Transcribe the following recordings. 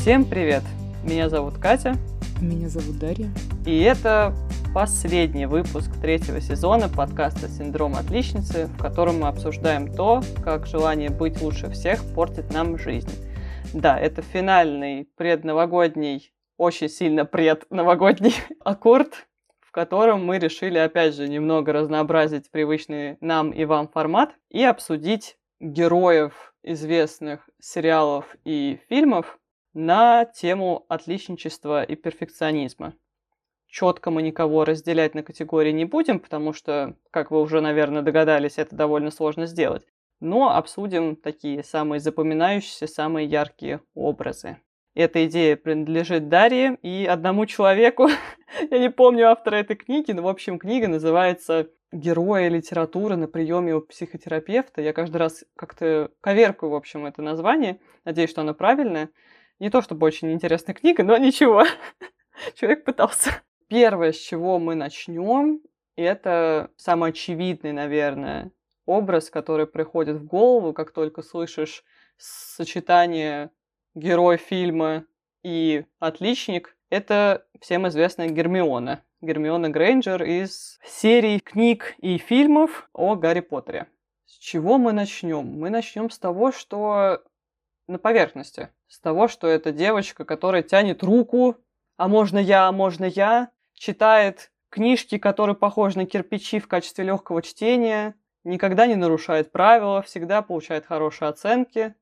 Всем привет! Меня зовут Катя. Меня зовут Дарья. И это последний выпуск третьего сезона подкаста «Синдром отличницы», в котором мы обсуждаем то, как желание быть лучше всех портит нам жизнь. Да, это финальный предновогодний, очень сильно предновогодний аккорд, в котором мы решили, опять же, немного разнообразить привычный нам и вам формат и обсудить героев известных сериалов и фильмов на тему отличничества и перфекционизма. Четко мы никого разделять на категории не будем, потому что, как вы уже, наверное, догадались, это довольно сложно сделать. Но обсудим такие самые запоминающиеся, самые яркие образы. Эта идея принадлежит Дарье и одному человеку. Я не помню автора этой книги, но, в общем, книга называется «Герои литературы на приеме у психотерапевта». Я каждый раз как-то коверкаю, в общем, это название. Надеюсь, что оно правильное. Не то чтобы очень интересная книга, но ничего. Человек пытался. Первое, с чего мы начнем, это самый очевидный, наверное, образ, который приходит в голову, как только слышишь сочетание герой фильма и отличник, это всем известная Гермиона. Гермиона Грейнджер из серии книг и фильмов о Гарри Поттере. С чего мы начнем? Мы начнем с того, что на поверхности. С того, что это девочка, которая тянет руку, а можно я, а можно я, читает книжки, которые похожи на кирпичи в качестве легкого чтения, никогда не нарушает правила, всегда получает хорошие оценки.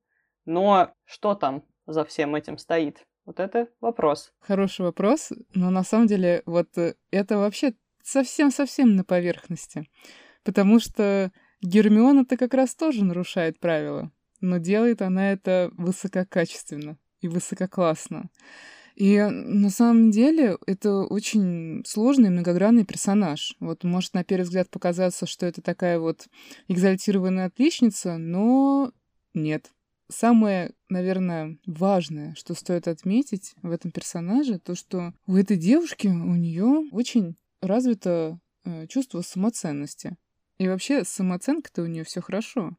Но что там за всем этим стоит? Вот это вопрос. Хороший вопрос, но на самом деле вот э, это вообще совсем-совсем на поверхности. Потому что Гермиона-то как раз тоже нарушает правила, но делает она это высококачественно и высококлассно. И на самом деле это очень сложный многогранный персонаж. Вот может на первый взгляд показаться, что это такая вот экзальтированная отличница, но нет. Самое, наверное, важное, что стоит отметить в этом персонаже, то, что у этой девушки, у нее очень развито э, чувство самоценности. И вообще с самооценкой-то у нее все хорошо.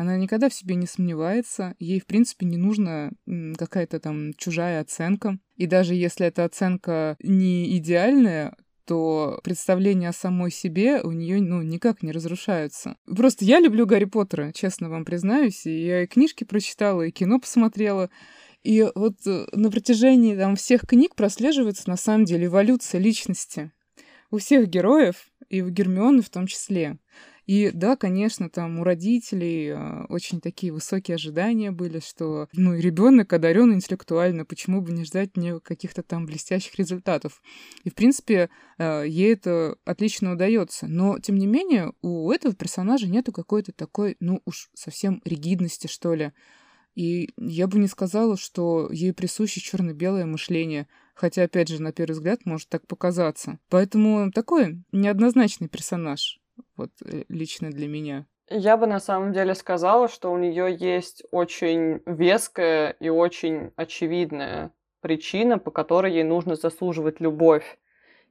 Она никогда в себе не сомневается, ей, в принципе, не нужна какая-то там чужая оценка. И даже если эта оценка не идеальная, то представления о самой себе у нее ну, никак не разрушаются. Просто я люблю Гарри Поттера, честно вам признаюсь. И я и книжки прочитала, и кино посмотрела. И вот э, на протяжении там, всех книг прослеживается на самом деле эволюция личности. У всех героев, и у Гермионы в том числе. И да, конечно, там у родителей э, очень такие высокие ожидания были, что, ну, ребенок одарен интеллектуально, почему бы не ждать мне каких-то там блестящих результатов. И, в принципе, э, ей это отлично удается. Но, тем не менее, у этого персонажа нету какой-то такой, ну, уж совсем ригидности, что ли. И я бы не сказала, что ей присуще черно-белое мышление, хотя, опять же, на первый взгляд может так показаться. Поэтому такой неоднозначный персонаж вот э, лично для меня. Я бы на самом деле сказала, что у нее есть очень веская и очень очевидная причина, по которой ей нужно заслуживать любовь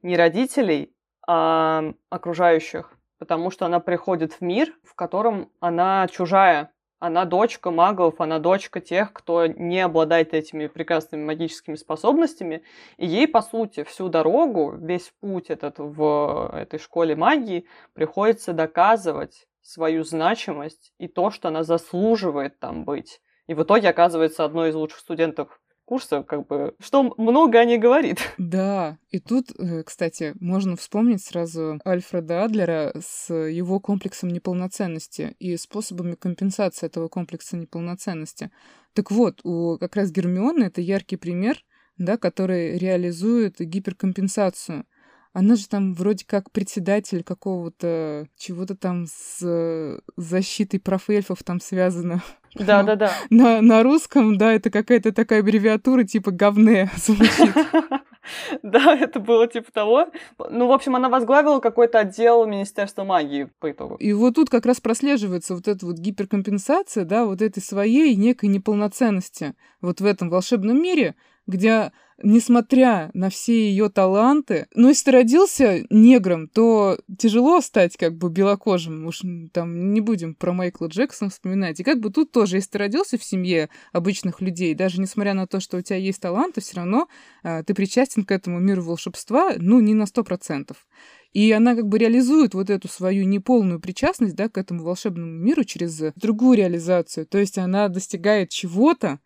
не родителей, а окружающих. Потому что она приходит в мир, в котором она чужая, она дочка магов, она дочка тех, кто не обладает этими прекрасными магическими способностями. И ей, по сути, всю дорогу, весь путь этот в этой школе магии приходится доказывать свою значимость и то, что она заслуживает там быть. И в итоге оказывается одной из лучших студентов курса, как бы, что много о ней говорит. Да, и тут, э, кстати, можно вспомнить сразу Альфреда Адлера с его комплексом неполноценности и способами компенсации этого комплекса неполноценности. Так вот, у как раз Гермионы это яркий пример, да, который реализует гиперкомпенсацию. Она же там вроде как председатель какого-то чего-то там с защитой прав эльфов там связано. Да, да, да. На, на русском, да, это какая-то такая аббревиатура типа говне звучит. Да, это было типа того. Ну, в общем, она возглавила какой-то отдел Министерства магии по итогу. И вот тут как раз прослеживается вот эта вот гиперкомпенсация, да, вот этой своей некой неполноценности вот в этом волшебном мире, где несмотря на все ее таланты, ну, если ты родился негром, то тяжело стать как бы белокожим. Уж там не будем про Майкла Джексона вспоминать. И как бы тут тоже, если ты родился в семье обычных людей, даже несмотря на то, что у тебя есть таланты, все равно э, ты причастен к этому миру волшебства, ну, не на сто процентов. И она как бы реализует вот эту свою неполную причастность да, к этому волшебному миру через другую реализацию. То есть она достигает чего-то,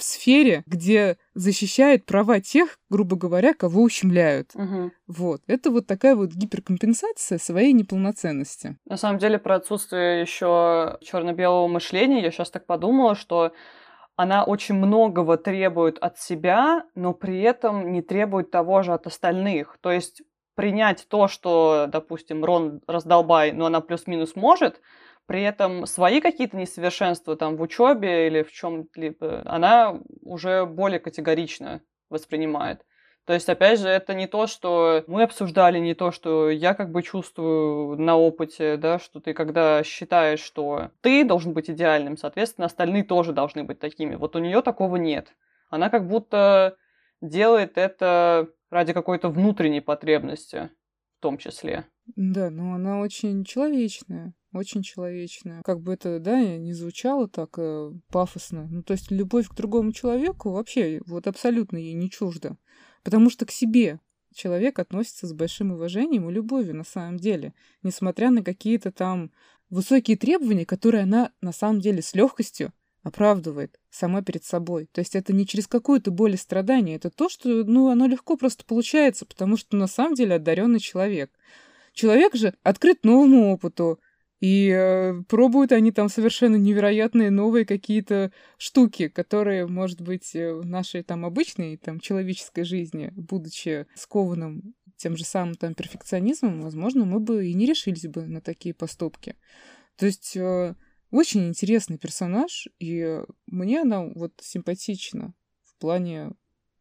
в сфере, где защищает права тех, грубо говоря, кого ущемляют. Угу. Вот. Это вот такая вот гиперкомпенсация своей неполноценности. На самом деле, про отсутствие еще черно-белого мышления, я сейчас так подумала, что она очень многого требует от себя, но при этом не требует того же от остальных. То есть принять то, что, допустим, Рон раздолбай, но она плюс-минус может, при этом свои какие-то несовершенства там в учебе или в чем-либо, она уже более категорично воспринимает. То есть, опять же, это не то, что мы обсуждали, не то, что я как бы чувствую на опыте, да, что ты когда считаешь, что ты должен быть идеальным, соответственно, остальные тоже должны быть такими. Вот у нее такого нет. Она как будто делает это ради какой-то внутренней потребности в том числе. Да, но она очень человечная очень человечная. Как бы это, да, не звучало так э, пафосно. Ну, то есть любовь к другому человеку вообще вот абсолютно ей не чужда. Потому что к себе человек относится с большим уважением и любовью на самом деле, несмотря на какие-то там высокие требования, которые она на самом деле с легкостью оправдывает сама перед собой. То есть это не через какую-то боль и страдание, это то, что, ну, оно легко просто получается, потому что на самом деле одаренный человек. Человек же открыт новому опыту, и э, пробуют они там совершенно невероятные новые какие-то штуки, которые, может быть, э, в нашей там обычной там человеческой жизни, будучи скованным тем же самым там перфекционизмом, возможно, мы бы и не решились бы на такие поступки. То есть э, очень интересный персонаж, и мне она вот симпатична в плане,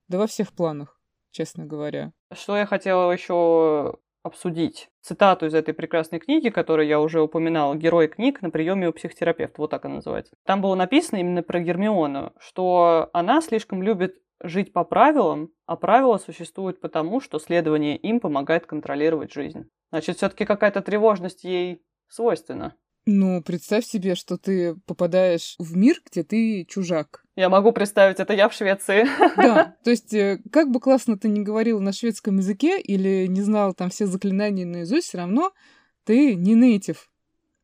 да во всех планах, честно говоря. Что я хотела еще обсудить цитату из этой прекрасной книги, которую я уже упоминала, «Герой книг на приеме у психотерапевта», вот так она называется. Там было написано именно про Гермиону, что она слишком любит жить по правилам, а правила существуют потому, что следование им помогает контролировать жизнь. Значит, все-таки какая-то тревожность ей свойственна. Ну, представь себе, что ты попадаешь в мир, где ты чужак. Я могу представить, это я в Швеции. Да, то есть э, как бы классно ты ни говорил на шведском языке или не знал там все заклинания наизусть, все равно ты не нейтив.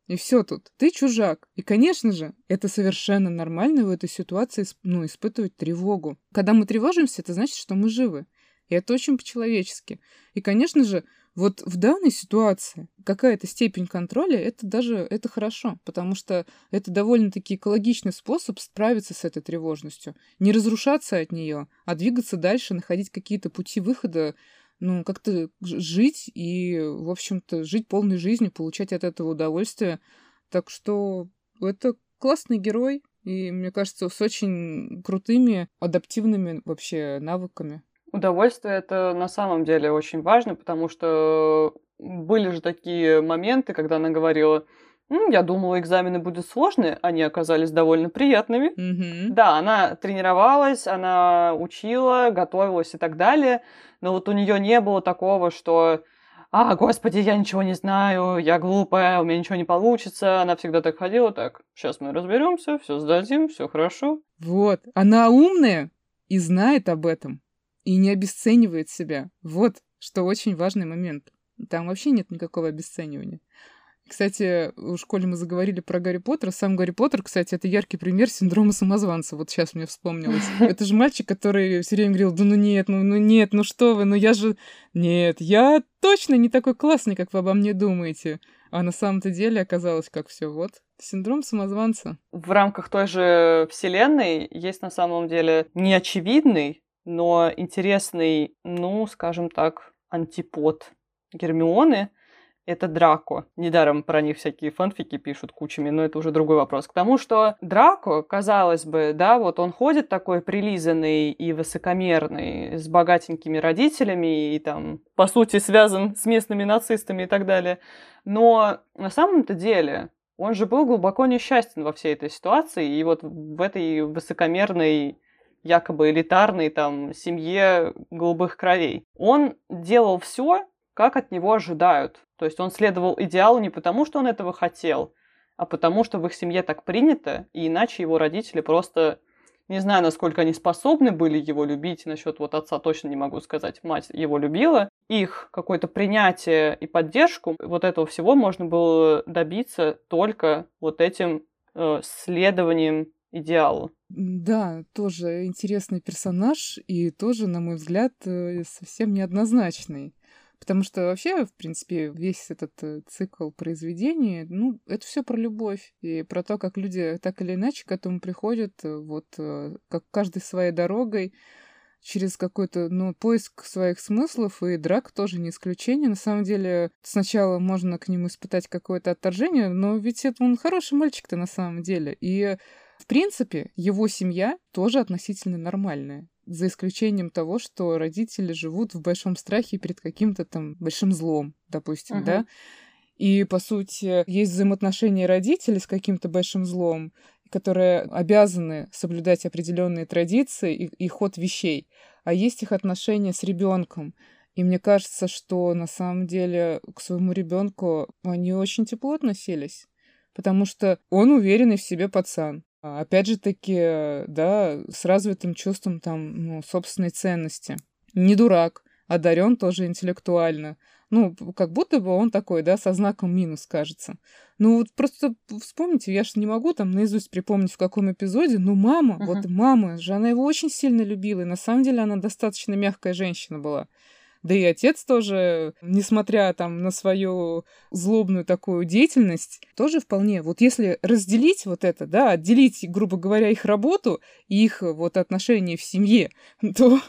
И все тут. Ты чужак. И, конечно же, это совершенно нормально в этой ситуации ну, испытывать тревогу. Когда мы тревожимся, это значит, что мы живы. И это очень по-человечески. И, конечно же, вот в данной ситуации какая-то степень контроля, это даже это хорошо, потому что это довольно-таки экологичный способ справиться с этой тревожностью. Не разрушаться от нее, а двигаться дальше, находить какие-то пути выхода, ну, как-то жить и, в общем-то, жить полной жизнью, получать от этого удовольствие. Так что это классный герой, и, мне кажется, с очень крутыми адаптивными вообще навыками. Удовольствие это на самом деле очень важно, потому что были же такие моменты, когда она говорила, М, я думала, экзамены будут сложные, они оказались довольно приятными. Мгм. Да, она тренировалась, она учила, готовилась и так далее, но вот у нее не было такого, что «А, господи, я ничего не знаю, я глупая, у меня ничего не получится». Она всегда так ходила, так, сейчас мы разберемся, все сдадим, все хорошо. Вот. Она умная и знает об этом и не обесценивает себя. Вот что очень важный момент. Там вообще нет никакого обесценивания. Кстати, в школе мы заговорили про Гарри Поттера. Сам Гарри Поттер, кстати, это яркий пример синдрома самозванца. Вот сейчас мне вспомнилось. Это же мальчик, который все время говорил, да ну нет, ну, ну нет, ну что вы, ну я же... Нет, я точно не такой классный, как вы обо мне думаете. А на самом-то деле оказалось, как все вот. Синдром самозванца. В рамках той же вселенной есть на самом деле неочевидный, но интересный, ну, скажем так, антипод Гермионы — это Драко. Недаром про них всякие фанфики пишут кучами, но это уже другой вопрос. К тому, что Драко, казалось бы, да, вот он ходит такой прилизанный и высокомерный, с богатенькими родителями и там, по сути, связан с местными нацистами и так далее. Но на самом-то деле он же был глубоко несчастен во всей этой ситуации, и вот в этой высокомерной якобы элитарной там семье голубых кровей. Он делал все, как от него ожидают. То есть он следовал идеалу не потому, что он этого хотел, а потому что в их семье так принято, и иначе его родители просто не знаю, насколько они способны были его любить. Насчет вот отца точно не могу сказать. Мать его любила. Их какое-то принятие и поддержку, вот этого всего можно было добиться только вот этим э, следованием идеалу. Да, тоже интересный персонаж и тоже, на мой взгляд, э, совсем неоднозначный. Потому что вообще, в принципе, весь этот э, цикл произведений, ну, это все про любовь и про то, как люди так или иначе к этому приходят, э, вот как каждый своей дорогой, через какой-то, ну, поиск своих смыслов, и драк тоже не исключение. На самом деле, сначала можно к нему испытать какое-то отторжение, но ведь это он хороший мальчик-то на самом деле. И в принципе, его семья тоже относительно нормальная. За исключением того, что родители живут в большом страхе перед каким-то там большим злом, допустим, uh-huh. да. И, по сути, есть взаимоотношения родителей с каким-то большим злом, которые обязаны соблюдать определенные традиции и, и ход вещей, а есть их отношения с ребенком. И мне кажется, что на самом деле к своему ребенку они очень тепло относились, потому что он уверенный в себе пацан. А, опять же таки, да, с развитым чувством там, ну, собственной ценности. Не дурак, одарен тоже интеллектуально. Ну, как будто бы он такой, да, со знаком минус, кажется. Ну, вот просто вспомните, я же не могу там наизусть припомнить, в каком эпизоде, но мама, uh-huh. вот мама же, она его очень сильно любила, и на самом деле она достаточно мягкая женщина была. Да и отец тоже, несмотря там на свою злобную такую деятельность, тоже вполне. Вот если разделить вот это, да, отделить, грубо говоря, их работу и их вот отношения в семье, то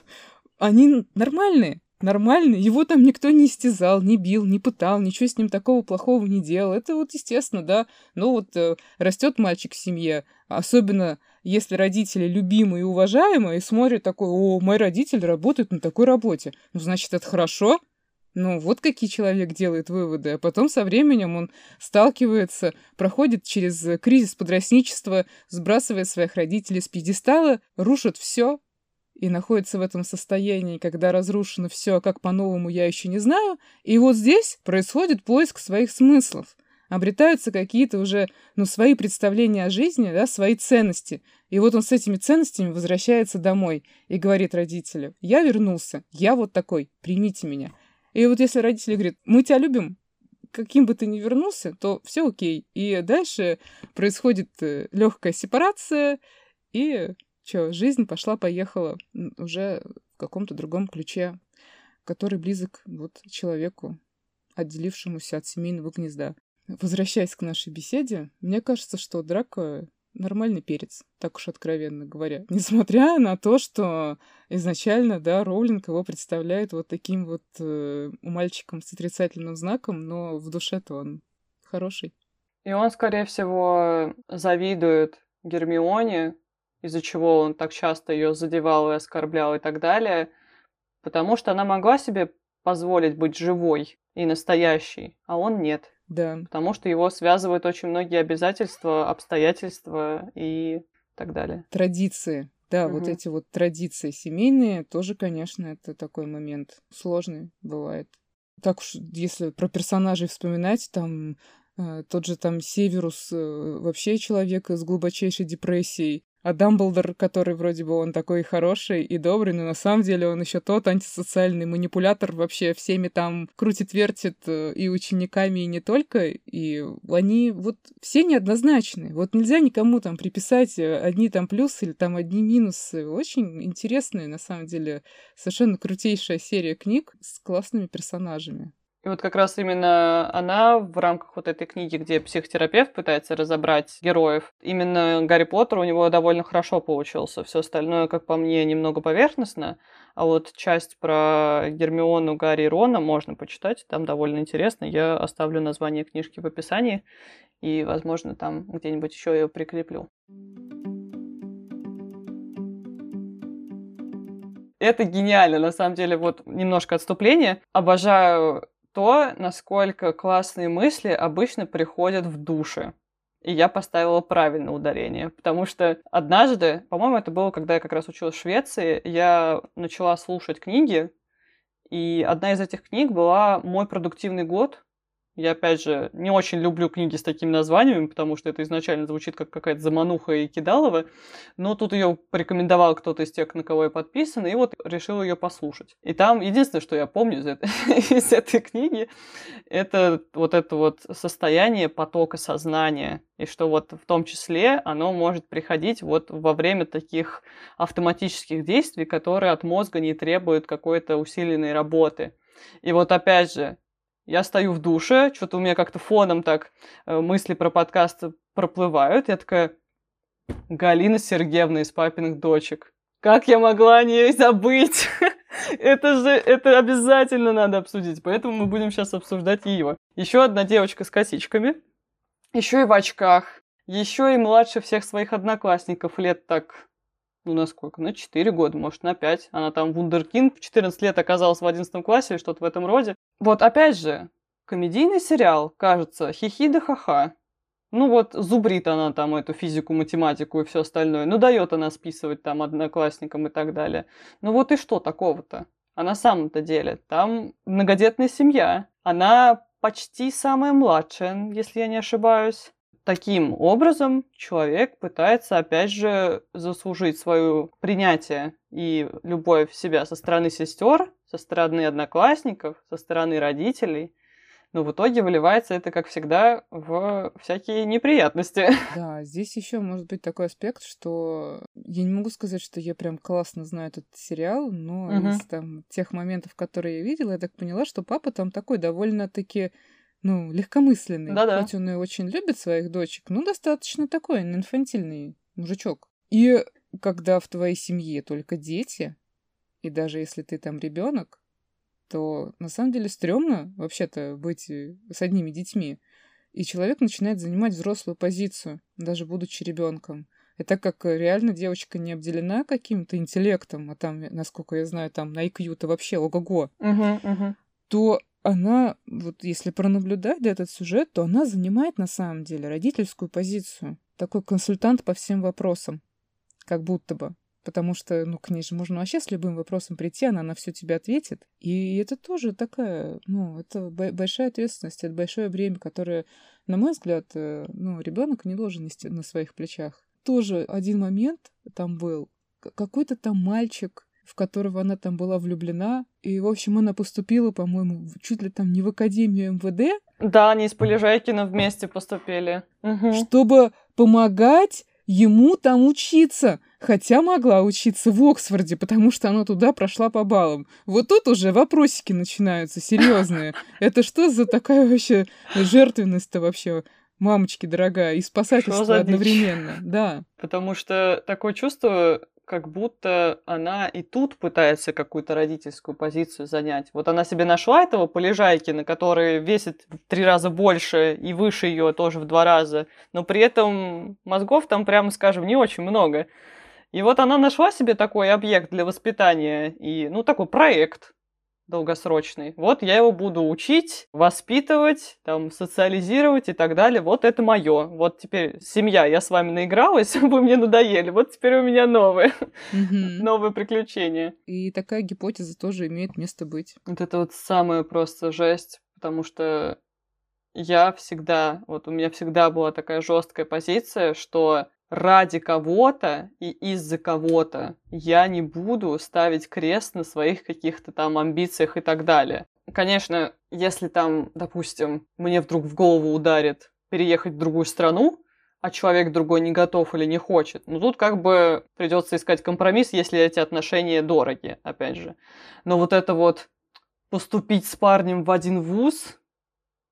они нормальные нормальный. Его там никто не истязал, не бил, не пытал, ничего с ним такого плохого не делал. Это вот естественно, да. Но вот э, растет мальчик в семье, особенно если родители любимые и уважаемые, и смотрят такой, о, мой родитель работает на такой работе. Ну, значит, это хорошо. Ну, вот какие человек делает выводы. А потом со временем он сталкивается, проходит через кризис подростничества, сбрасывает своих родителей с пьедестала, рушит все, и находится в этом состоянии, когда разрушено все, как по-новому я еще не знаю. И вот здесь происходит поиск своих смыслов. Обретаются какие-то уже, ну, свои представления о жизни, да, свои ценности. И вот он с этими ценностями возвращается домой и говорит родителям, я вернулся, я вот такой, примите меня. И вот если родители говорят, мы тебя любим, каким бы ты ни вернулся, то все окей. И дальше происходит э, легкая сепарация, и Че, жизнь пошла-поехала уже в каком-то другом ключе, который близок вот человеку, отделившемуся от семейного гнезда. Возвращаясь к нашей беседе, мне кажется, что Драко нормальный перец, так уж откровенно говоря. Несмотря на то, что изначально, да, Роулинг его представляет вот таким вот э, мальчиком с отрицательным знаком, но в душе-то он хороший. И он, скорее всего, завидует Гермионе, из-за чего он так часто ее задевал и оскорблял и так далее, потому что она могла себе позволить быть живой и настоящей, а он нет. Да. Потому что его связывают очень многие обязательства, обстоятельства и так далее. Традиции. Да, угу. вот эти вот традиции семейные тоже, конечно, это такой момент сложный бывает. Так уж, если про персонажей вспоминать, там э, тот же там Северус э, вообще человек с глубочайшей депрессией, а Дамблдор, который вроде бы он такой хороший и добрый, но на самом деле он еще тот антисоциальный манипулятор, вообще всеми там крутит-вертит э, и учениками, и не только. И они вот все неоднозначны. Вот нельзя никому там приписать э, одни там плюсы или там одни минусы. Очень интересная, на самом деле, совершенно крутейшая серия книг с классными персонажами. И вот как раз именно она в рамках вот этой книги, где психотерапевт пытается разобрать героев, именно Гарри Поттер у него довольно хорошо получился. Все остальное, как по мне, немного поверхностно. А вот часть про Гермиону, Гарри и Рона можно почитать, там довольно интересно. Я оставлю название книжки в описании, и, возможно, там где-нибудь еще ее прикреплю. Это гениально, на самом деле, вот немножко отступление. Обожаю то, насколько классные мысли обычно приходят в душе. и я поставила правильное ударение. Потому что однажды, по-моему, это было, когда я как раз училась в Швеции, я начала слушать книги, и одна из этих книг была «Мой продуктивный год», я, опять же, не очень люблю книги с такими названиями, потому что это изначально звучит как какая-то замануха и кидалова. Но тут ее порекомендовал кто-то из тех, на кого я подписан, и вот решил ее послушать. И там единственное, что я помню из этой, из этой книги, это вот это вот состояние потока сознания. И что вот в том числе оно может приходить вот во время таких автоматических действий, которые от мозга не требуют какой-то усиленной работы. И вот опять же, я стою в душе, что-то у меня как-то фоном так э, мысли про подкаст проплывают. Я такая, Галина Сергеевна из папиных дочек. Как я могла о ней забыть? это же, это обязательно надо обсудить. Поэтому мы будем сейчас обсуждать ее. Еще одна девочка с косичками. Еще и в очках. Еще и младше всех своих одноклассников лет так ну, на сколько? На 4 года, может, на 5. Она там вундеркинд в 14 лет оказалась в 11 классе или что-то в этом роде. Вот, опять же, комедийный сериал, кажется, хихи да ха-ха. Ну вот, зубрит она там эту физику, математику и все остальное. Ну, дает она списывать там одноклассникам и так далее. Ну вот и что такого-то? А на самом-то деле, там многодетная семья. Она почти самая младшая, если я не ошибаюсь. Таким образом, человек пытается, опять же, заслужить свое принятие и любовь в себя со стороны сестер, со стороны одноклассников, со стороны родителей. Но в итоге выливается это, как всегда, в всякие неприятности. Да, здесь еще может быть такой аспект, что я не могу сказать, что я прям классно знаю этот сериал, но угу. из там тех моментов, которые я видела, я так поняла, что папа там такой довольно-таки ну, легкомысленный. Да-да. Хоть он и очень любит своих дочек, ну, достаточно такой, инфантильный мужичок. И когда в твоей семье только дети, и даже если ты там ребенок, то на самом деле стрёмно вообще-то быть э, с одними детьми. И человек начинает занимать взрослую позицию, даже будучи ребенком. И так как реально девочка не обделена каким-то интеллектом, а там, насколько я знаю, там на IQ-то вообще ого-го, uh-huh, uh-huh. то она, вот если пронаблюдать этот сюжет, то она занимает на самом деле родительскую позицию. Такой консультант по всем вопросам. Как будто бы. Потому что, ну, к ней же можно вообще с любым вопросом прийти, она на все тебе ответит. И это тоже такая, ну, это большая ответственность, это большое бремя, которое, на мой взгляд, э, ну, ребенок не должен нести на своих плечах. Тоже один момент там был. Какой-то там мальчик в которого она там была влюблена. И, в общем, она поступила, по-моему, чуть ли там не в Академию МВД. Да, они с Полежайкиным вместе поступили. Угу. Чтобы помогать ему там учиться. Хотя могла учиться в Оксфорде, потому что она туда прошла по баллам. Вот тут уже вопросики начинаются серьезные. Это что за такая вообще жертвенность-то вообще? Мамочки, дорогая, и спасательство одновременно. Да. Потому что такое чувство, как будто она и тут пытается какую-то родительскую позицию занять. Вот она себе нашла этого полежайкина, который весит в три раза больше и выше ее тоже в два раза, но при этом мозгов там, прямо скажем, не очень много. И вот она нашла себе такой объект для воспитания и, ну, такой проект, долгосрочный. Вот я его буду учить, воспитывать, там, социализировать и так далее. Вот это мое. Вот теперь семья, я с вами наигралась, вы мне надоели. Вот теперь у меня новые, новые приключения. И такая гипотеза тоже имеет место быть. Вот это вот самая просто жесть, потому что я всегда, вот у меня всегда была такая жесткая позиция, что ради кого-то и из-за кого-то я не буду ставить крест на своих каких-то там амбициях и так далее. Конечно, если там, допустим, мне вдруг в голову ударит переехать в другую страну, а человек другой не готов или не хочет, ну тут как бы придется искать компромисс, если эти отношения дороги, опять же. Но вот это вот поступить с парнем в один вуз,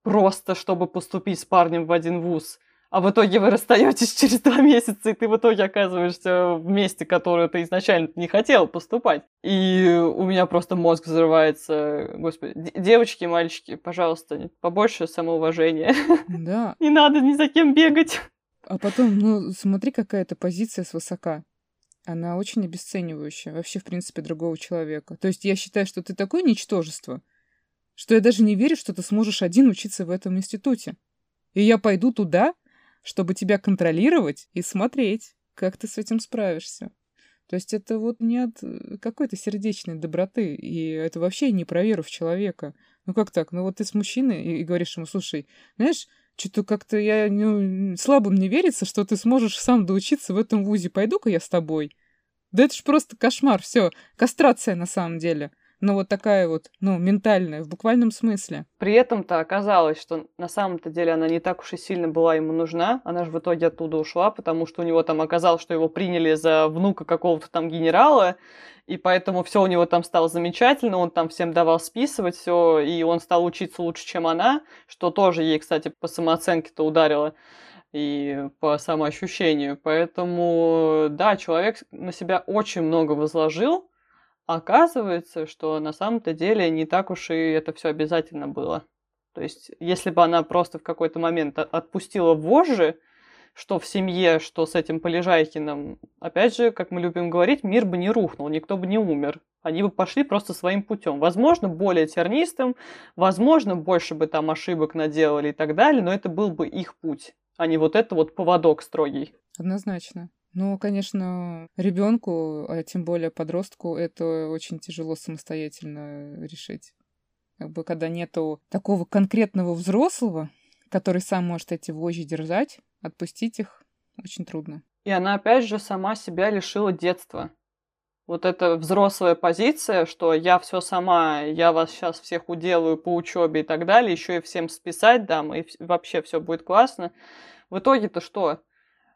просто чтобы поступить с парнем в один вуз, а в итоге вы расстаетесь через два месяца, и ты в итоге оказываешься в месте, которое ты изначально не хотел поступать. И у меня просто мозг взрывается. Господи, девочки, мальчики, пожалуйста, побольше самоуважения. Да. Не надо ни за кем бегать. А потом, ну, смотри, какая то позиция свысока. Она очень обесценивающая вообще, в принципе, другого человека. То есть я считаю, что ты такое ничтожество, что я даже не верю, что ты сможешь один учиться в этом институте. И я пойду туда, чтобы тебя контролировать и смотреть, как ты с этим справишься. То есть это вот не от э, какой-то сердечной доброты, и это вообще не про веру в человека. Ну как так? Ну вот ты с мужчиной и, и говоришь ему, слушай, знаешь, что-то как-то я ну, слабо мне верится, что ты сможешь сам доучиться в этом вузе. Пойду-ка я с тобой. Да это ж просто кошмар, все, кастрация на самом деле но вот такая вот, ну, ментальная, в буквальном смысле. При этом-то оказалось, что на самом-то деле она не так уж и сильно была ему нужна. Она же в итоге оттуда ушла, потому что у него там оказалось, что его приняли за внука какого-то там генерала, и поэтому все у него там стало замечательно, он там всем давал списывать все, и он стал учиться лучше, чем она, что тоже ей, кстати, по самооценке-то ударило и по самоощущению. Поэтому, да, человек на себя очень много возложил, Оказывается, что на самом-то деле не так уж и это все обязательно было. То есть, если бы она просто в какой-то момент отпустила вожжи, что в семье, что с этим Полежайкиным, опять же, как мы любим говорить, мир бы не рухнул, никто бы не умер. Они бы пошли просто своим путем. Возможно, более тернистым, возможно, больше бы там ошибок наделали и так далее, но это был бы их путь, а не вот это вот поводок строгий. Однозначно. Ну, конечно, ребенку, а тем более подростку, это очень тяжело самостоятельно решить. Как бы когда нету такого конкретного взрослого, который сам может эти вожжи держать, отпустить их очень трудно. И она опять же сама себя лишила детства. Вот эта взрослая позиция, что я все сама, я вас сейчас всех уделаю по учебе и так далее, еще и всем списать дам, и вообще все будет классно. В итоге-то что?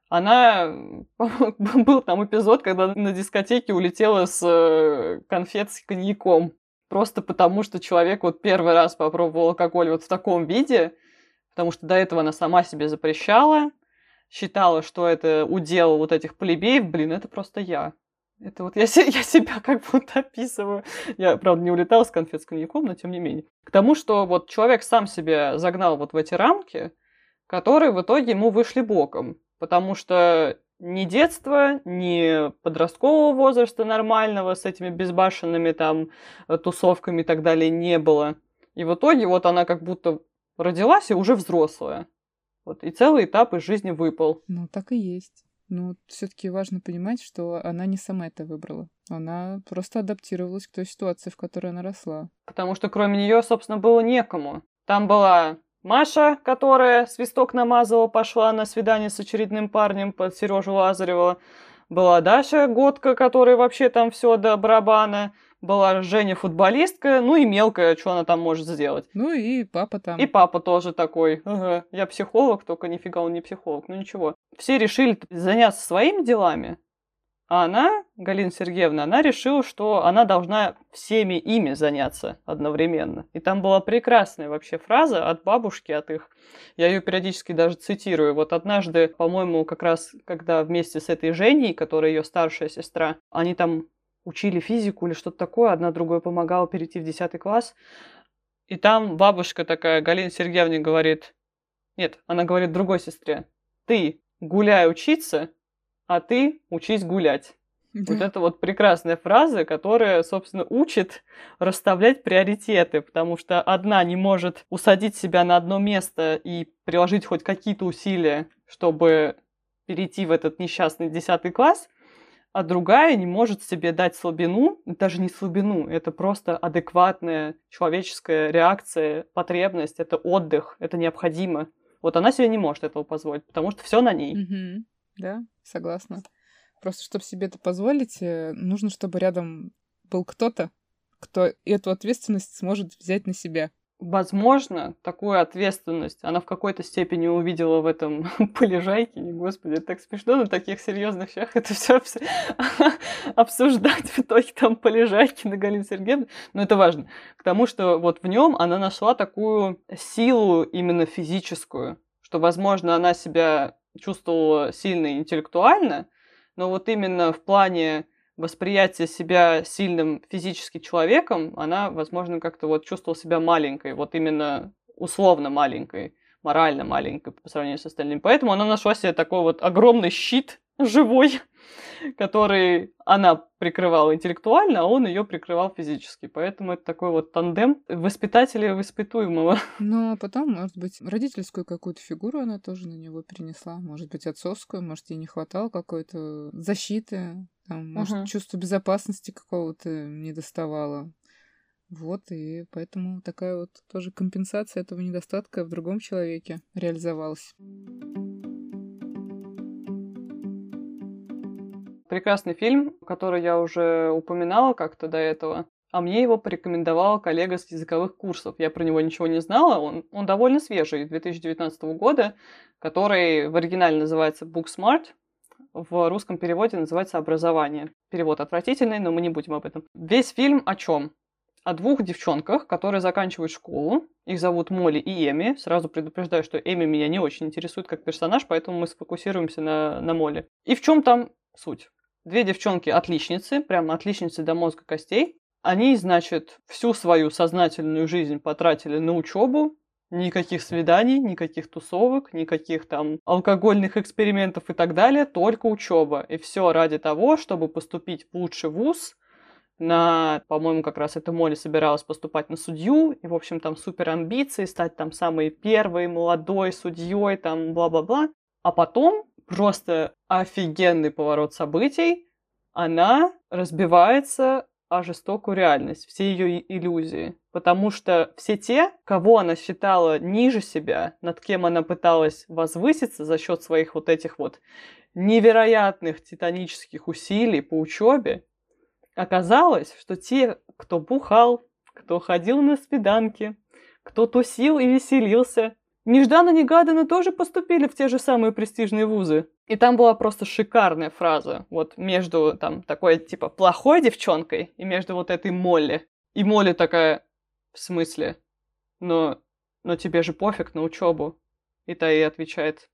Она... Был там эпизод, когда на дискотеке улетела с э, конфет с коньяком. Просто потому, что человек вот первый раз попробовал алкоголь вот в таком виде, потому что до этого она сама себе запрещала, считала, что это удел вот этих плебеев. Блин, это просто я. Это вот я, я себя как будто описываю. Я, правда, не улетала с конфет с коньяком, но тем не менее. К тому, что вот человек сам себя загнал вот в эти рамки, которые в итоге ему вышли боком потому что ни детства, ни подросткового возраста нормального с этими безбашенными там э, тусовками и так далее не было. И в итоге вот она как будто родилась и уже взрослая. Вот, и целый этап из жизни выпал. Ну, так и есть. Но все-таки важно понимать, что она не сама это выбрала. Она просто адаптировалась к той ситуации, в которой она росла. Потому что кроме нее, собственно, было некому. Там была Маша, которая свисток намазала, пошла на свидание с очередным парнем под Сережу Лазарева. Была Даша Годка, которая вообще там все до барабана. Была Женя футболистка, ну и мелкая, что она там может сделать. Ну и папа там. И папа тоже такой. Ага, я психолог, только нифига он не психолог. Ну ничего. Все решили заняться своими делами, а она, Галина Сергеевна, она решила, что она должна всеми ими заняться одновременно. И там была прекрасная вообще фраза от бабушки, от их. Я ее периодически даже цитирую. Вот однажды, по-моему, как раз когда вместе с этой Женей, которая ее старшая сестра, они там учили физику или что-то такое, одна другой помогала перейти в 10 класс. И там бабушка такая, Галина Сергеевна, говорит, нет, она говорит другой сестре, ты гуляй учиться, а ты учись гулять. Да. Вот это вот прекрасная фраза, которая, собственно, учит расставлять приоритеты, потому что одна не может усадить себя на одно место и приложить хоть какие-то усилия, чтобы перейти в этот несчастный десятый класс, а другая не может себе дать слабину, даже не слабину, это просто адекватная человеческая реакция, потребность, это отдых, это необходимо. Вот она себе не может этого позволить, потому что все на ней. Угу. Да, согласна. Просто, чтобы себе это позволить, э, нужно, чтобы рядом был кто-то, кто эту ответственность сможет взять на себя. Возможно, такую ответственность она в какой-то степени увидела в этом полежайке. Господи, это так смешно на таких серьезных вещах это все обсуждать в итоге там полежайки на Галине Сергеевне. Но это важно. К тому, что вот в нем она нашла такую силу именно физическую, что, возможно, она себя чувствовала сильно интеллектуально, но вот именно в плане восприятия себя сильным физически человеком, она, возможно, как-то вот чувствовала себя маленькой, вот именно условно маленькой, морально маленькой по сравнению с остальными. Поэтому она нашла себе такой вот огромный щит живой, который она прикрывала интеллектуально, а он ее прикрывал физически. Поэтому это такой вот тандем воспитателя и воспитуемого. Ну, а потом, может быть, родительскую какую-то фигуру она тоже на него перенесла. Может быть, отцовскую, может, ей не хватало какой-то защиты, там, может, uh чувство безопасности какого-то не доставало. Вот, и поэтому такая вот тоже компенсация этого недостатка в другом человеке реализовалась. Прекрасный фильм, который я уже упоминала как-то до этого. А мне его порекомендовал коллега с языковых курсов. Я про него ничего не знала. Он, он довольно свежий, 2019 года, который в оригинале называется Booksmart, в русском переводе называется «Образование». Перевод отвратительный, но мы не будем об этом. Весь фильм о чем? о двух девчонках, которые заканчивают школу. Их зовут Молли и Эми. Сразу предупреждаю, что Эми меня не очень интересует как персонаж, поэтому мы сфокусируемся на, на Молли. И в чем там суть? Две девчонки отличницы, прямо отличницы до мозга костей. Они, значит, всю свою сознательную жизнь потратили на учебу, Никаких свиданий, никаких тусовок, никаких там алкогольных экспериментов и так далее, только учеба. И все ради того, чтобы поступить в лучший вуз, на, по-моему, как раз это Молли собиралась поступать на судью, и, в общем, там супер амбиции, стать там самой первой молодой судьей, там, бла-бла-бла. А потом просто офигенный поворот событий, она разбивается о жестокую реальность, все ее иллюзии. Потому что все те, кого она считала ниже себя, над кем она пыталась возвыситься за счет своих вот этих вот невероятных титанических усилий по учебе, Оказалось, что те, кто бухал, кто ходил на свиданки, кто тусил и веселился, нежданно-негаданно тоже поступили в те же самые престижные вузы. И там была просто шикарная фраза, вот между там такой типа плохой девчонкой и между вот этой Молли. И Молли такая, в смысле? Но, но тебе же пофиг на учебу. И та ей отвечает,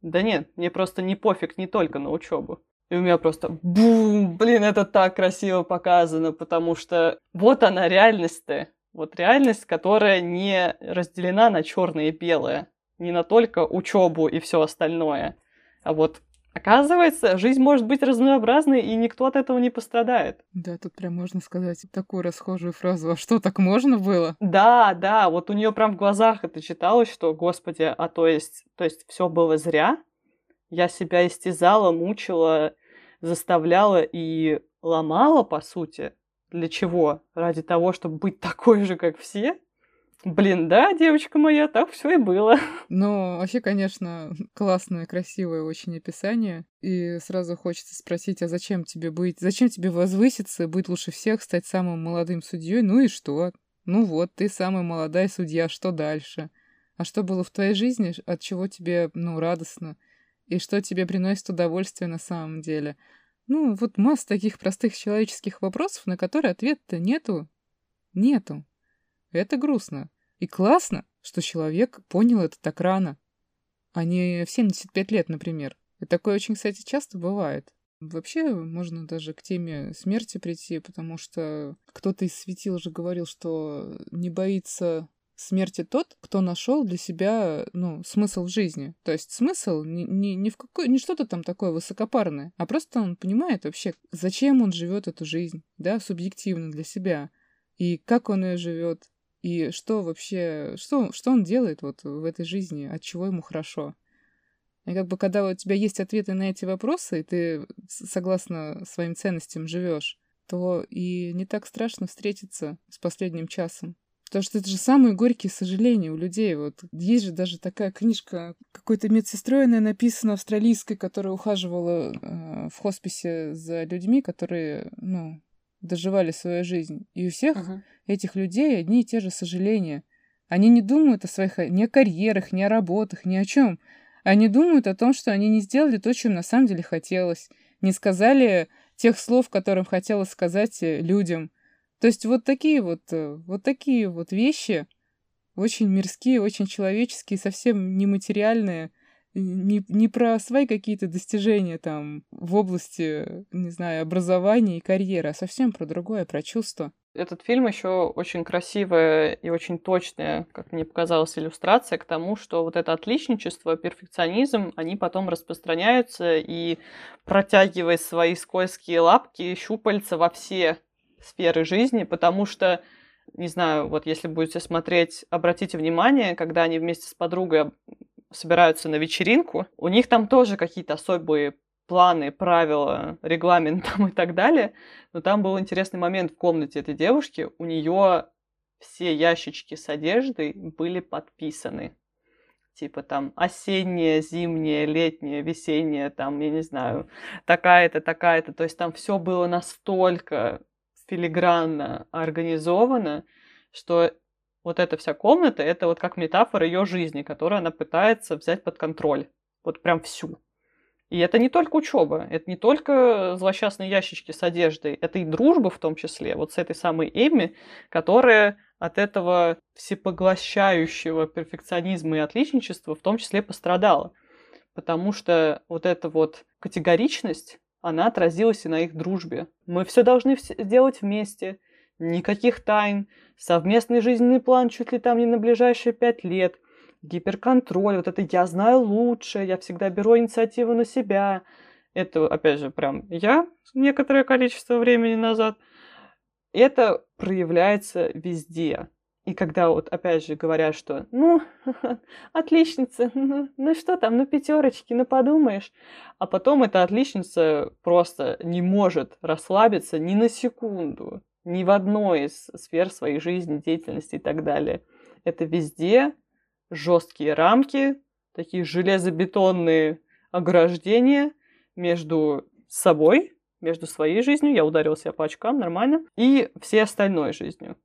да нет, мне просто не пофиг не только на учебу. И у меня просто бум, блин, это так красиво показано, потому что вот она реальность-то. Вот реальность, которая не разделена на черное и белое. Не на только учебу и все остальное. А вот Оказывается, жизнь может быть разнообразной, и никто от этого не пострадает. Да, тут прям можно сказать такую расхожую фразу. А что, так можно было? Да, да, вот у нее прям в глазах это читалось, что, господи, а то есть, то есть все было зря? Я себя истязала, мучила, заставляла и ломала, по сути. Для чего? Ради того, чтобы быть такой же, как все? Блин, да, девочка моя, так все и было. Ну, вообще, конечно, классное, красивое очень описание. И сразу хочется спросить, а зачем тебе быть? Зачем тебе возвыситься, быть лучше всех, стать самым молодым судьей? Ну и что? Ну вот, ты самая молодая судья, что дальше? А что было в твоей жизни, от чего тебе, ну, радостно? И что тебе приносит удовольствие на самом деле? Ну, вот масса таких простых человеческих вопросов, на которые ответа нету. Нету. Это грустно. И классно, что человек понял это так рано, а не в 75 лет, например. И такое очень, кстати, часто бывает. Вообще, можно даже к теме смерти прийти, потому что кто-то из светил же говорил, что не боится смерти тот, кто нашел для себя, ну, смысл в жизни. То есть смысл не, не, не в какой, не что-то там такое высокопарное, а просто он понимает вообще, зачем он живет эту жизнь, да, субъективно для себя, и как он ее живет, и что вообще, что, что он делает вот в этой жизни, от чего ему хорошо. И как бы когда у тебя есть ответы на эти вопросы, и ты согласно своим ценностям живешь, то и не так страшно встретиться с последним часом. Потому что это же самые горькие сожаления у людей. Вот есть же даже такая книжка какой-то медсестрой, она написана австралийской, которая ухаживала э, в хосписе за людьми, которые, ну, доживали свою жизнь. И у всех uh-huh. этих людей одни и те же сожаления. Они не думают о своих ни о карьерах, ни о работах, ни о чем. Они думают о том, что они не сделали то, чем на самом деле хотелось. Не сказали тех слов, которым хотелось сказать э, людям. То есть вот такие вот, э, вот такие вот вещи, очень мирские, очень человеческие, совсем нематериальные, не, не про свои какие-то достижения там в области, не знаю, образования и карьеры, а совсем про другое, про чувства. Этот фильм еще очень красивая и очень точная, как мне показалось, иллюстрация к тому, что вот это отличничество, перфекционизм, они потом распространяются и протягивая свои скользкие лапки, щупальца во все сферы жизни, потому что не знаю, вот если будете смотреть, обратите внимание, когда они вместе с подругой собираются на вечеринку, у них там тоже какие-то особые планы, правила, регламент там и так далее. Но там был интересный момент в комнате этой девушки. У нее все ящички с одеждой были подписаны. Типа там осенняя, зимняя, летняя, весенняя, там, я не знаю, такая-то, такая-то. То есть там все было настолько филигранно организовано, что вот эта вся комната, это вот как метафора ее жизни, которую она пытается взять под контроль. Вот прям всю. И это не только учеба, это не только злосчастные ящички с одеждой, это и дружба в том числе, вот с этой самой Эми, которая от этого всепоглощающего перфекционизма и отличничества в том числе пострадала. Потому что вот эта вот категоричность, она отразилась и на их дружбе. Мы все должны сделать вместе, никаких тайн, совместный жизненный план чуть ли там не на ближайшие пять лет, гиперконтроль, вот это «я знаю лучше», «я всегда беру инициативу на себя». Это, опять же, прям я некоторое количество времени назад. Это проявляется везде. И когда вот опять же говорят, что ну, отличница, ну, ну что там, ну пятерочки, ну подумаешь. А потом эта отличница просто не может расслабиться ни на секунду, ни в одной из сфер своей жизни, деятельности и так далее. Это везде жесткие рамки, такие железобетонные ограждения между собой, между своей жизнью, я ударил себя по очкам, нормально, и всей остальной жизнью.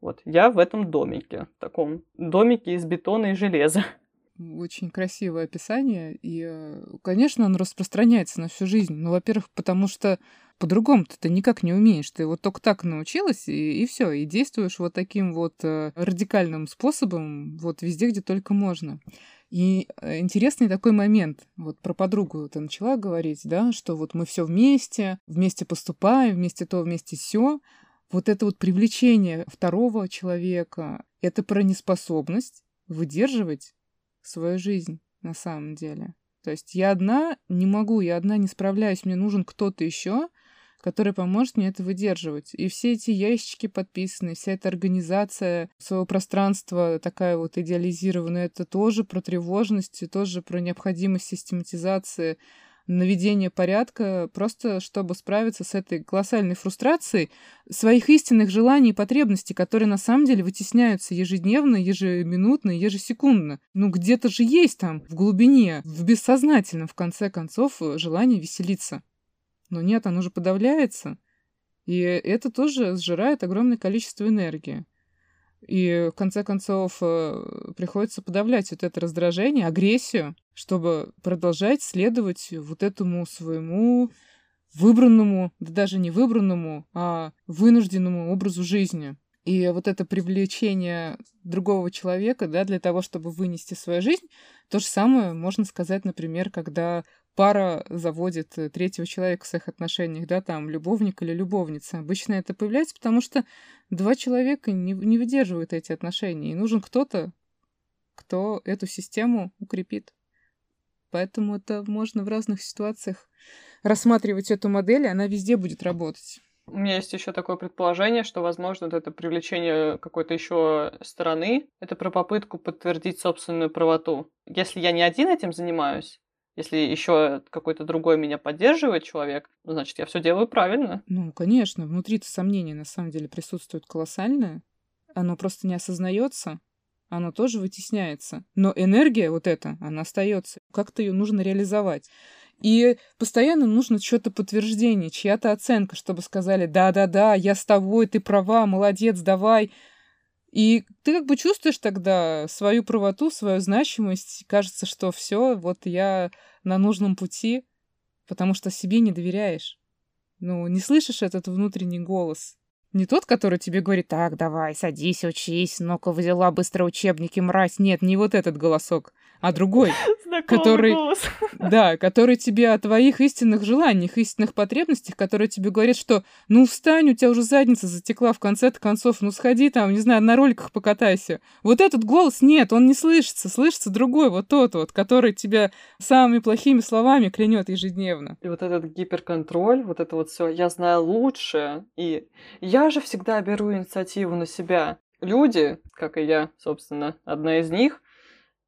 Вот, я в этом домике, таком домике из бетона и железа. Очень красивое описание, и, э, конечно, оно распространяется на всю жизнь. Ну, во-первых, потому что по-другому ты никак не умеешь. Ты вот только так научилась, и, и все, и действуешь вот таким вот э, радикальным способом вот везде, где только можно. И э, интересный такой момент. Вот про подругу ты начала говорить, да, что вот мы все вместе, вместе поступаем, вместе то, вместе все вот это вот привлечение второго человека, это про неспособность выдерживать свою жизнь на самом деле. То есть я одна не могу, я одна не справляюсь, мне нужен кто-то еще, который поможет мне это выдерживать. И все эти ящички подписаны, вся эта организация своего пространства такая вот идеализированная, это тоже про тревожность, тоже про необходимость систематизации наведение порядка, просто чтобы справиться с этой колоссальной фрустрацией своих истинных желаний и потребностей, которые на самом деле вытесняются ежедневно, ежеминутно, ежесекундно. Ну, где-то же есть там в глубине, в бессознательном, в конце концов, желание веселиться. Но нет, оно же подавляется. И это тоже сжирает огромное количество энергии. И в конце концов э, приходится подавлять вот это раздражение, агрессию, чтобы продолжать следовать вот этому своему выбранному, да даже не выбранному, а вынужденному образу жизни. И вот это привлечение другого человека, да, для того, чтобы вынести свою жизнь, то же самое можно сказать, например, когда пара заводит э, третьего человека в своих отношениях, да, там, любовник или любовница. Обычно это появляется, потому что два человека не, не выдерживают эти отношения, и нужен кто-то, кто эту систему укрепит. Поэтому это можно в разных ситуациях рассматривать эту модель, и она везде будет работать. У меня есть еще такое предположение, что, возможно, вот это привлечение какой-то еще стороны, это про попытку подтвердить собственную правоту. Если я не один этим занимаюсь, если еще какой-то другой меня поддерживает человек, ну, значит, я все делаю правильно. Ну, конечно, внутри-то сомнение на самом деле присутствует колоссальное. Оно просто не осознается, оно тоже вытесняется. Но энергия вот эта, она остается. Как-то ее нужно реализовать. И постоянно нужно что-то подтверждение, чья-то оценка, чтобы сказали, да-да-да, я с тобой, ты права, молодец, давай. И ты как бы чувствуешь тогда свою правоту, свою значимость. Кажется, что все, вот я на нужном пути, потому что себе не доверяешь. Ну, не слышишь этот внутренний голос. Не тот, который тебе говорит, так, давай, садись, учись, ну-ка взяла быстро учебники, мразь. Нет, не вот этот голосок, а другой, который, да, который тебе о твоих истинных желаниях, истинных потребностях, который тебе говорит, что ну встань, у тебя уже задница затекла в конце концов, ну сходи там, не знаю, на роликах покатайся. Вот этот голос нет, он не слышится, слышится другой, вот тот вот, который тебя самыми плохими словами клянет ежедневно. И вот этот гиперконтроль, вот это вот все, я знаю лучше, и я я же всегда беру инициативу на себя. Люди, как и я, собственно, одна из них,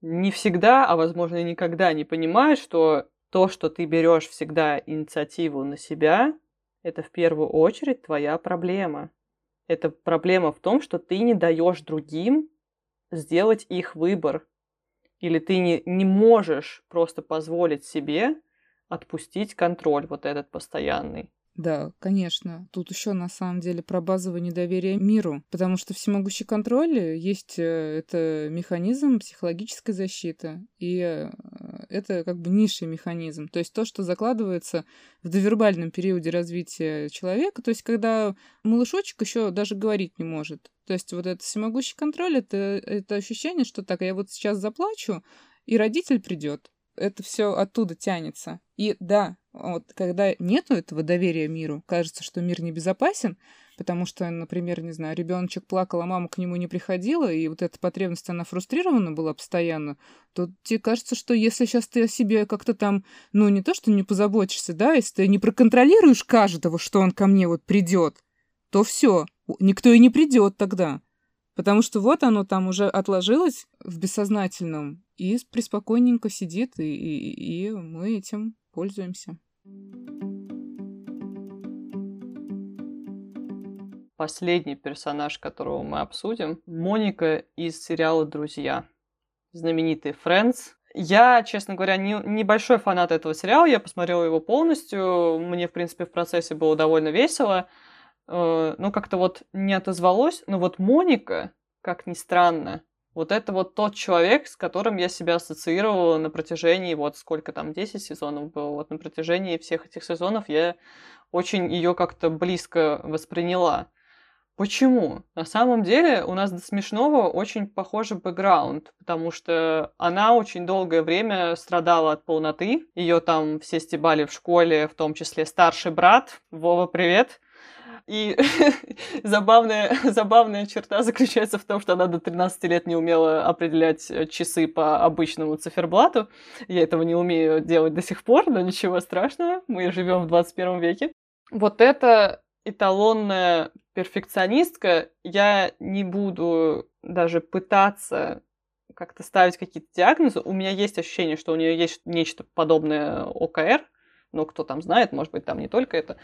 не всегда, а возможно и никогда не понимают, что то, что ты берешь всегда инициативу на себя, это в первую очередь твоя проблема. Это проблема в том, что ты не даешь другим сделать их выбор. Или ты не, не можешь просто позволить себе отпустить контроль вот этот постоянный. Да, конечно. Тут еще на самом деле про базовое недоверие миру, потому что всемогущий контроль есть э, это механизм психологической защиты, и э, это как бы низший механизм. То есть то, что закладывается в довербальном периоде развития человека, то есть когда малышочек еще даже говорить не может. То есть вот этот всемогущий контроль это, это ощущение, что так, я вот сейчас заплачу, и родитель придет это все оттуда тянется. И да, вот когда нету этого доверия миру, кажется, что мир небезопасен, потому что, например, не знаю, ребеночек плакал, а мама к нему не приходила, и вот эта потребность, она фрустрирована была постоянно, то тебе кажется, что если сейчас ты о себе как-то там, ну, не то, что не позаботишься, да, если ты не проконтролируешь каждого, что он ко мне вот придет, то все, никто и не придет тогда. Потому что вот оно там уже отложилось в бессознательном и преспокойненько сидит, и, и, и мы этим пользуемся. Последний персонаж, которого мы обсудим, Моника из сериала «Друзья». Знаменитый Френдс. Я, честно говоря, не, небольшой фанат этого сериала, я посмотрела его полностью, мне, в принципе, в процессе было довольно весело, э, ну, как-то вот не отозвалось, но вот Моника, как ни странно, вот это вот тот человек, с которым я себя ассоциировала на протяжении, вот сколько там, 10 сезонов было, вот на протяжении всех этих сезонов я очень ее как-то близко восприняла. Почему? На самом деле у нас до смешного очень похожий бэкграунд, потому что она очень долгое время страдала от полноты. Ее там все стебали в школе, в том числе старший брат. Вова, привет! И забавная, забавная черта заключается в том, что она до 13 лет не умела определять э, часы по обычному циферблату. Я этого не умею делать до сих пор, но ничего страшного. Мы живем в 21 веке. Вот это эталонная перфекционистка. Я не буду даже пытаться как-то ставить какие-то диагнозы. У меня есть ощущение, что у нее есть нечто подобное ОКР, но кто там знает, может быть, там не только это,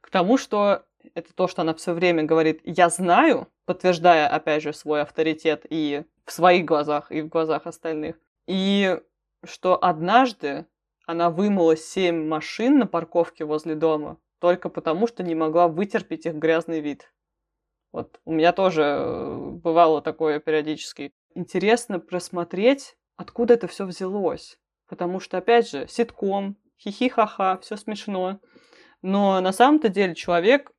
к тому, что это то, что она все время говорит «я знаю», подтверждая, опять же, свой авторитет и в своих глазах, и в глазах остальных. И что однажды она вымыла семь машин на парковке возле дома только потому, что не могла вытерпеть их грязный вид. Вот у меня тоже э, бывало такое периодически. Интересно просмотреть, откуда это все взялось. Потому что, опять же, ситком, хихи-ха-ха, все смешно. Но на самом-то деле человек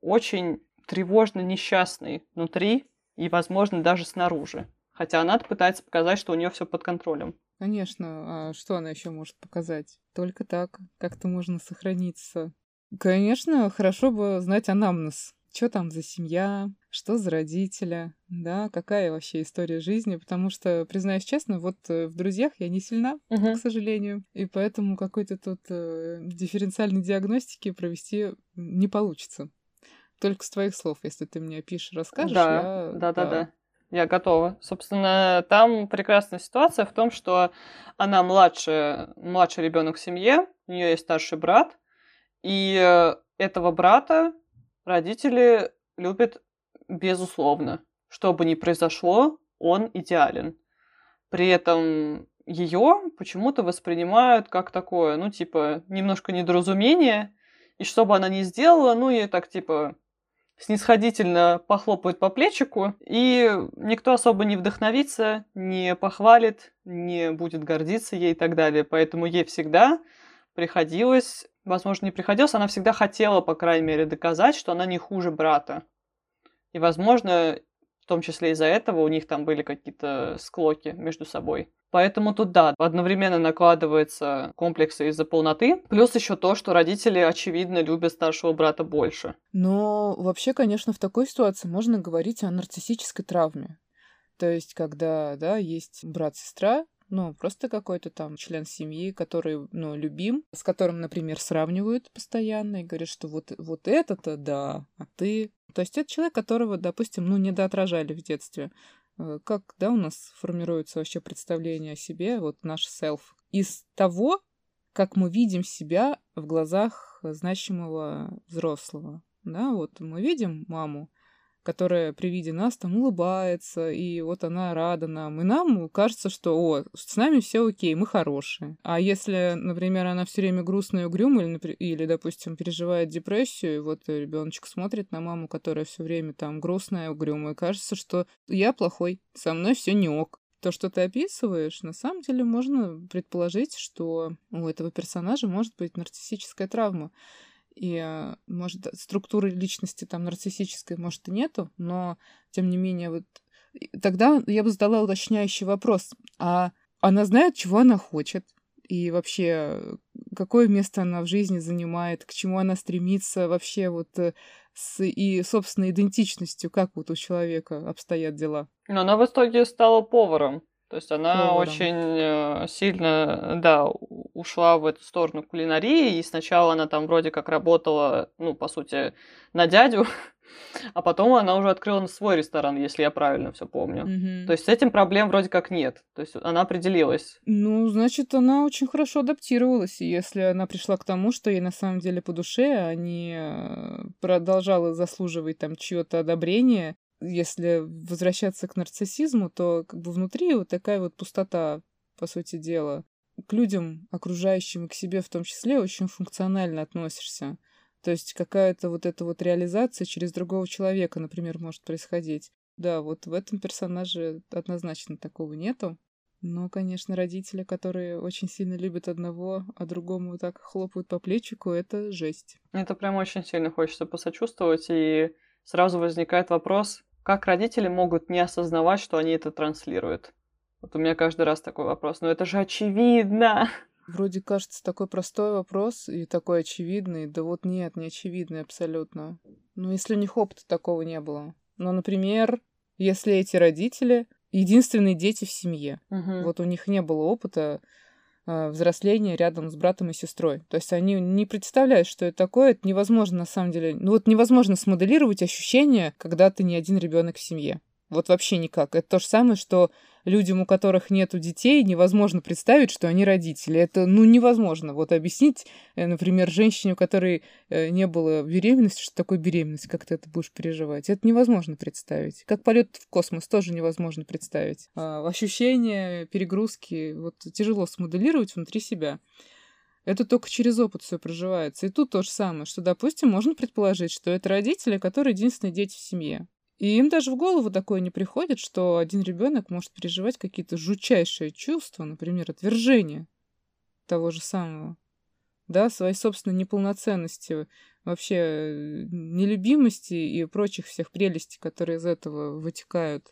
очень тревожно несчастный внутри и, возможно, даже снаружи. Хотя она пытается показать, что у нее все под контролем. Конечно, а что она еще может показать? Только так как-то можно сохраниться. Конечно, хорошо бы знать анамнез. Что там за семья, что за родителя, да, какая вообще история жизни, потому что, признаюсь честно, вот э, в друзьях я не сильна, uh-huh. к сожалению, и поэтому какой-то тут э, дифференциальной диагностики провести не получится. Только с твоих слов, если ты мне пишешь, расскажешь. Да, я... да, да, да. Я готова. Собственно, там прекрасная ситуация в том, что она младшая, младший ребенок в семье, у нее есть старший брат, и э, этого брата родители любят безусловно. Что бы ни произошло, он идеален. При этом ее почему-то воспринимают как такое, ну, типа, немножко недоразумение, и что бы она ни сделала, ну, ей так, типа, снисходительно похлопают по плечику, и никто особо не вдохновится, не похвалит, не будет гордиться ей и так далее. Поэтому ей всегда приходилось, возможно, не приходилось, она всегда хотела, по крайней мере, доказать, что она не хуже брата. И, возможно, в том числе из-за этого у них там были какие-то склоки между собой. Поэтому тут, да, одновременно накладывается комплексы из-за полноты, плюс еще то, что родители, очевидно, любят старшего брата больше. Но вообще, конечно, в такой ситуации можно говорить о нарциссической травме. То есть, когда, да, есть брат-сестра, ну, просто какой-то там член семьи, который, ну, любим, с которым, например, сравнивают постоянно и говорят, что вот, вот это-то да, а ты... То есть это человек, которого, допустим, ну, недоотражали в детстве. Э, как, да, у нас формируется вообще представление о себе, вот наш self, из того, как мы видим себя в глазах значимого взрослого. Да, вот мы видим маму, которая при виде нас там улыбается, и вот она рада нам. И нам кажется, что о, с нами все окей, мы хорошие. А если, например, она все время грустная и угрюмая, или, или, допустим, переживает депрессию, и вот ребеночек смотрит на маму, которая все время там грустная угрюмая, кажется, что я плохой, со мной все не ок то, что ты описываешь, на самом деле можно предположить, что у этого персонажа может быть нарциссическая травма и, э, может, структуры личности там нарциссической, может, и нету, но, тем не менее, вот тогда я бы задала уточняющий вопрос. А она знает, чего она хочет? И вообще, какое место она в жизни занимает, к чему она стремится вообще вот э, с и собственной идентичностью, как вот у человека обстоят дела? Но она в итоге стала поваром. То есть она Поваром. очень э, сильно, да, ушла в эту сторону кулинарии, и сначала она там вроде как работала, ну, по сути, на дядю, а потом она уже открыла свой ресторан, если я правильно все помню. Угу. То есть с этим проблем вроде как нет. То есть она определилась. Ну, значит, она очень хорошо адаптировалась. И если она пришла к тому, что ей на самом деле по душе, а не э, продолжала заслуживать там чье-то одобрение, если возвращаться к нарциссизму, то как бы внутри вот такая вот пустота, по сути дела. К людям, окружающим и к себе в том числе, очень функционально относишься. То есть какая-то вот эта вот реализация через другого человека, например, может происходить. Да, вот в этом персонаже однозначно такого нету. Но, конечно, родители, которые очень сильно любят одного, а другому так хлопают по плечику, это жесть. Это прям очень сильно хочется посочувствовать, и сразу возникает вопрос, как родители могут не осознавать, что они это транслируют? Вот у меня каждый раз такой вопрос. Но это же очевидно! Вроде кажется такой простой вопрос и такой очевидный. Да вот нет, не очевидный абсолютно. Ну, если у них опыта такого не было. Ну, например, если эти родители единственные дети в семье. Угу. Вот у них не было опыта Э, взросления рядом с братом и сестрой. То есть они не представляют, что это такое. Это невозможно на самом деле. Ну вот невозможно смоделировать ощущение, когда ты не один ребенок в семье. Вот вообще никак. Это то же самое, что людям, у которых нету детей, невозможно представить, что они родители. Это, ну, невозможно. Вот объяснить, э, например, женщине, у которой э, не было беременности, что такое беременность, как ты это будешь переживать. Это невозможно представить. Как полет в космос тоже невозможно представить. А, ощущения, перегрузки, вот тяжело смоделировать внутри себя. Это только через опыт все проживается. И тут то же самое, что, допустим, можно предположить, что это родители, которые единственные дети в семье. И им даже в голову такое не приходит, что один ребенок может переживать какие-то жутчайшие чувства, например, отвержение того же самого, да, своей собственной неполноценности, вообще э, нелюбимости и прочих всех прелестей, которые из этого вытекают.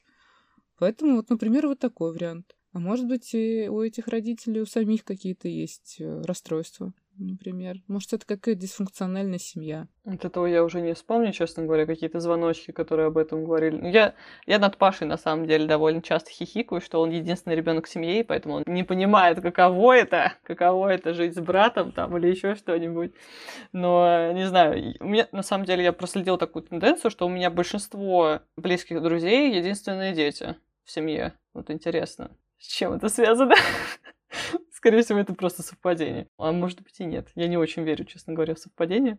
Поэтому вот, например, вот такой вариант. А может быть, и у этих родителей у самих какие-то есть э, расстройства например. Может, это какая-то дисфункциональная семья. От этого я уже не вспомню, честно говоря, какие-то звоночки, которые об этом говорили. Ну, я, я над Пашей, на самом деле, довольно часто хихикаю, что он единственный ребенок семьи, поэтому он не понимает, каково это, каково это жить с братом там или еще что-нибудь. Но, не знаю, у меня, на самом деле, я проследил такую тенденцию, что у меня большинство близких друзей единственные дети в семье. Вот интересно, с чем это связано? Скорее всего, это просто совпадение. А может быть и нет. Я не очень верю, честно говоря, в совпадение.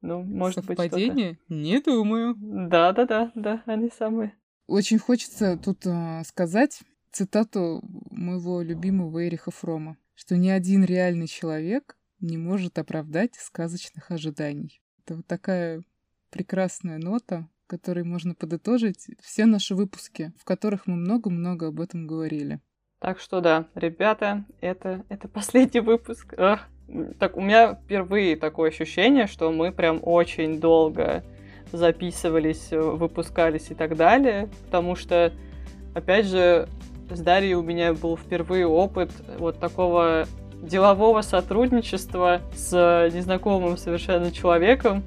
Ну, может совпадение? быть Не думаю. Да, да, да, да, они самые. Очень хочется тут э, сказать цитату моего любимого Эриха Фрома, что ни один реальный человек не может оправдать сказочных ожиданий. Это вот такая прекрасная нота, которой можно подытожить все наши выпуски, в которых мы много-много об этом говорили. Так что да, ребята, это, это последний выпуск. Ах, так, у меня впервые такое ощущение, что мы прям очень долго записывались, выпускались и так далее, потому что, опять же, с Дарьей у меня был впервые опыт вот такого делового сотрудничества с незнакомым совершенно человеком,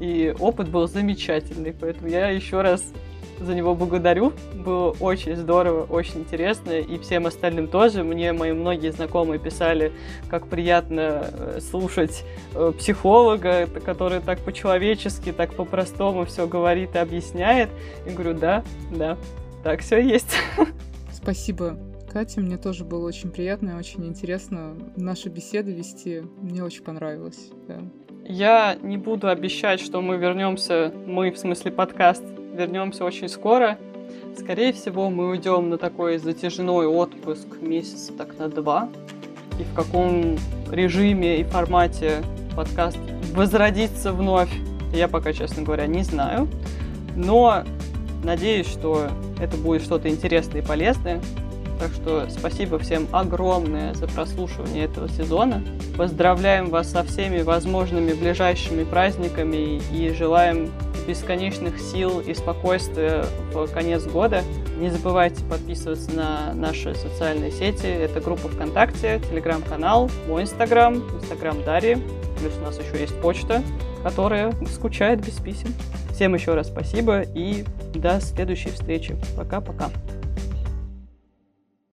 и опыт был замечательный, поэтому я еще раз за него благодарю. Было очень здорово, очень интересно. И всем остальным тоже. Мне мои многие знакомые писали, как приятно э, слушать э, психолога, который так по-человечески, так по-простому все говорит и объясняет. И говорю, да, да, так все есть. Спасибо, Катя. Мне тоже было очень приятно и очень интересно наши беседы вести. Мне очень понравилось. Да. Я не буду обещать, что мы вернемся, мы в смысле подкаст, вернемся очень скоро. Скорее всего, мы уйдем на такой затяжной отпуск месяца так на два. И в каком режиме и формате подкаст возродится вновь, я пока, честно говоря, не знаю. Но надеюсь, что это будет что-то интересное и полезное. Так что спасибо всем огромное за прослушивание этого сезона. Поздравляем вас со всеми возможными ближайшими праздниками и желаем бесконечных сил и спокойствия в конец года. Не забывайте подписываться на наши социальные сети. Это группа ВКонтакте, Телеграм-канал, мой Инстаграм, Инстаграм Дарьи. Плюс у нас еще есть почта, которая скучает без писем. Всем еще раз спасибо и до следующей встречи. Пока-пока.